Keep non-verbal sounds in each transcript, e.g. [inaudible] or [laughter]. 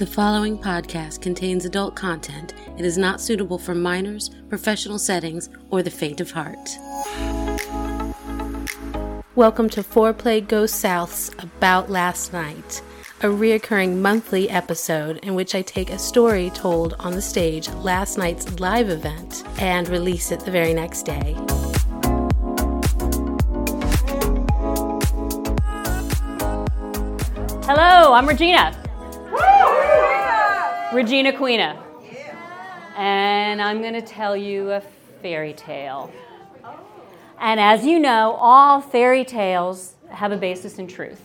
The following podcast contains adult content. It is not suitable for minors, professional settings, or the faint of heart. Welcome to Foreplay Goes South's About Last Night, a reoccurring monthly episode in which I take a story told on the stage last night's live event and release it the very next day. Hello, I'm Regina. Regina Quina. And I'm going to tell you a fairy tale. And as you know, all fairy tales have a basis in truth.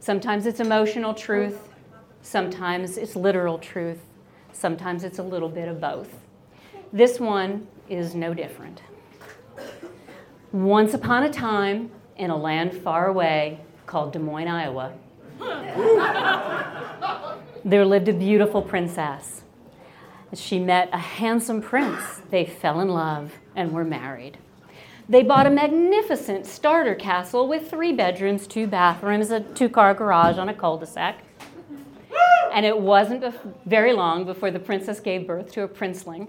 Sometimes it's emotional truth, sometimes it's literal truth, sometimes it's a little bit of both. This one is no different. Once upon a time, in a land far away called Des Moines, Iowa, there lived a beautiful princess. She met a handsome prince. They fell in love and were married. They bought a magnificent starter castle with three bedrooms, two bathrooms, a two car garage on a cul de sac. And it wasn't very long before the princess gave birth to a princeling.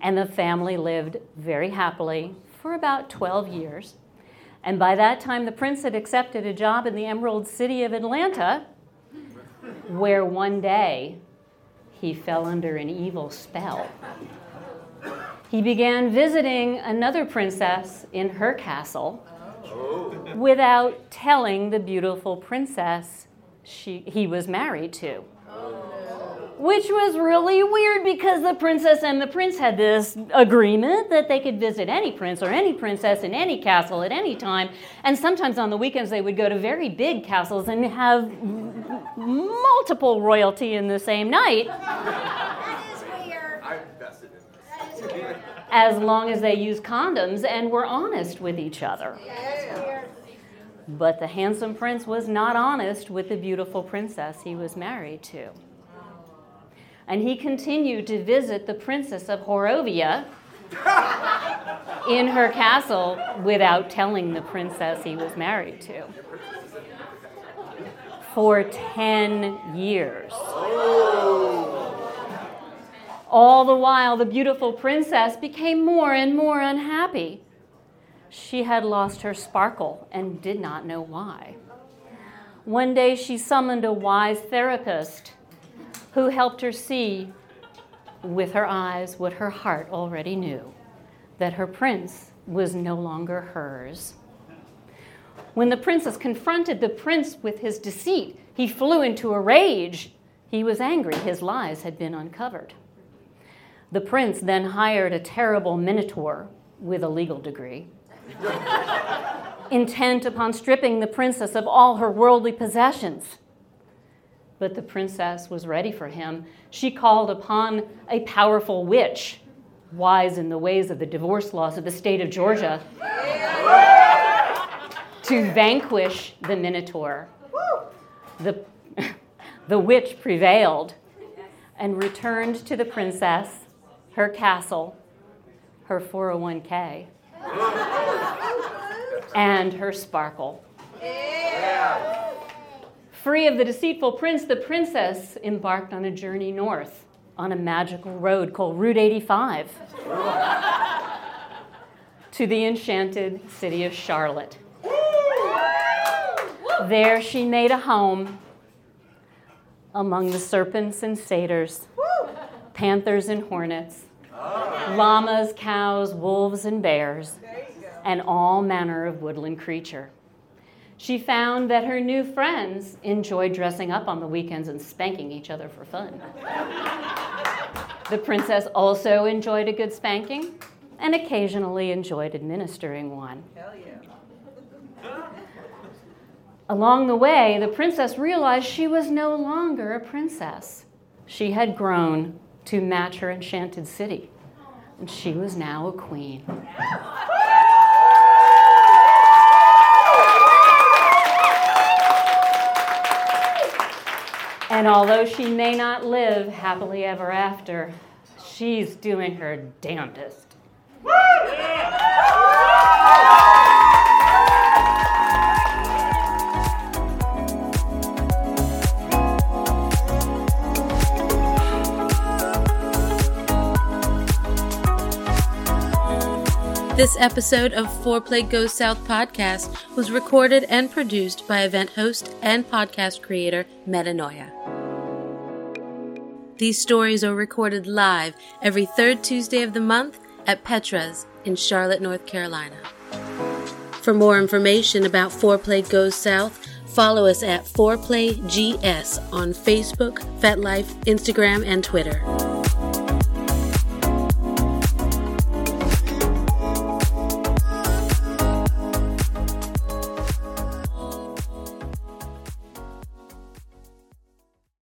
And the family lived very happily for about 12 years. And by that time, the prince had accepted a job in the Emerald City of Atlanta, where one day he fell under an evil spell. He began visiting another princess in her castle without telling the beautiful princess she, he was married to which was really weird because the princess and the prince had this agreement that they could visit any prince or any princess in any castle at any time. And sometimes on the weekends they would go to very big castles and have multiple royalty in the same night. That is weird. I'm invested in this. Weird. As long as they used condoms and were honest with each other. But the handsome prince was not honest with the beautiful princess he was married to and he continued to visit the princess of Horovia in her castle without telling the princess he was married to. For 10 years. All the while, the beautiful princess became more and more unhappy. She had lost her sparkle and did not know why. One day, she summoned a wise therapist who helped her see with her eyes what her heart already knew that her prince was no longer hers. When the princess confronted the prince with his deceit, he flew into a rage. He was angry, his lies had been uncovered. The prince then hired a terrible minotaur with a legal degree, [laughs] intent upon stripping the princess of all her worldly possessions but the princess was ready for him. She called upon a powerful witch, wise in the ways of the divorce laws of the state of Georgia, to vanquish the Minotaur. The, [laughs] the witch prevailed and returned to the princess her castle, her 401k, and her sparkle. Yeah. Free of the deceitful prince, the princess embarked on a journey north on a magical road called Route 85 [laughs] to the enchanted city of Charlotte. There she made a home among the serpents and satyrs, panthers and hornets, llamas, cows, wolves, and bears, and all manner of woodland creature. She found that her new friends enjoyed dressing up on the weekends and spanking each other for fun. the princess also enjoyed a good spanking and occasionally enjoyed administering one. Hell yeah. Along the way, the princess realized she was no longer a princess. She had grown to match her enchanted city, and she was now a queen. And although she may not live happily ever after, she's doing her damnedest. This episode of Foreplay Goes South podcast was recorded and produced by event host and podcast creator Metanoia. These stories are recorded live every third Tuesday of the month at Petra's in Charlotte, North Carolina. For more information about Foreplay Goes South, follow us at ForePlayGS on Facebook, FetLife, Instagram, and Twitter.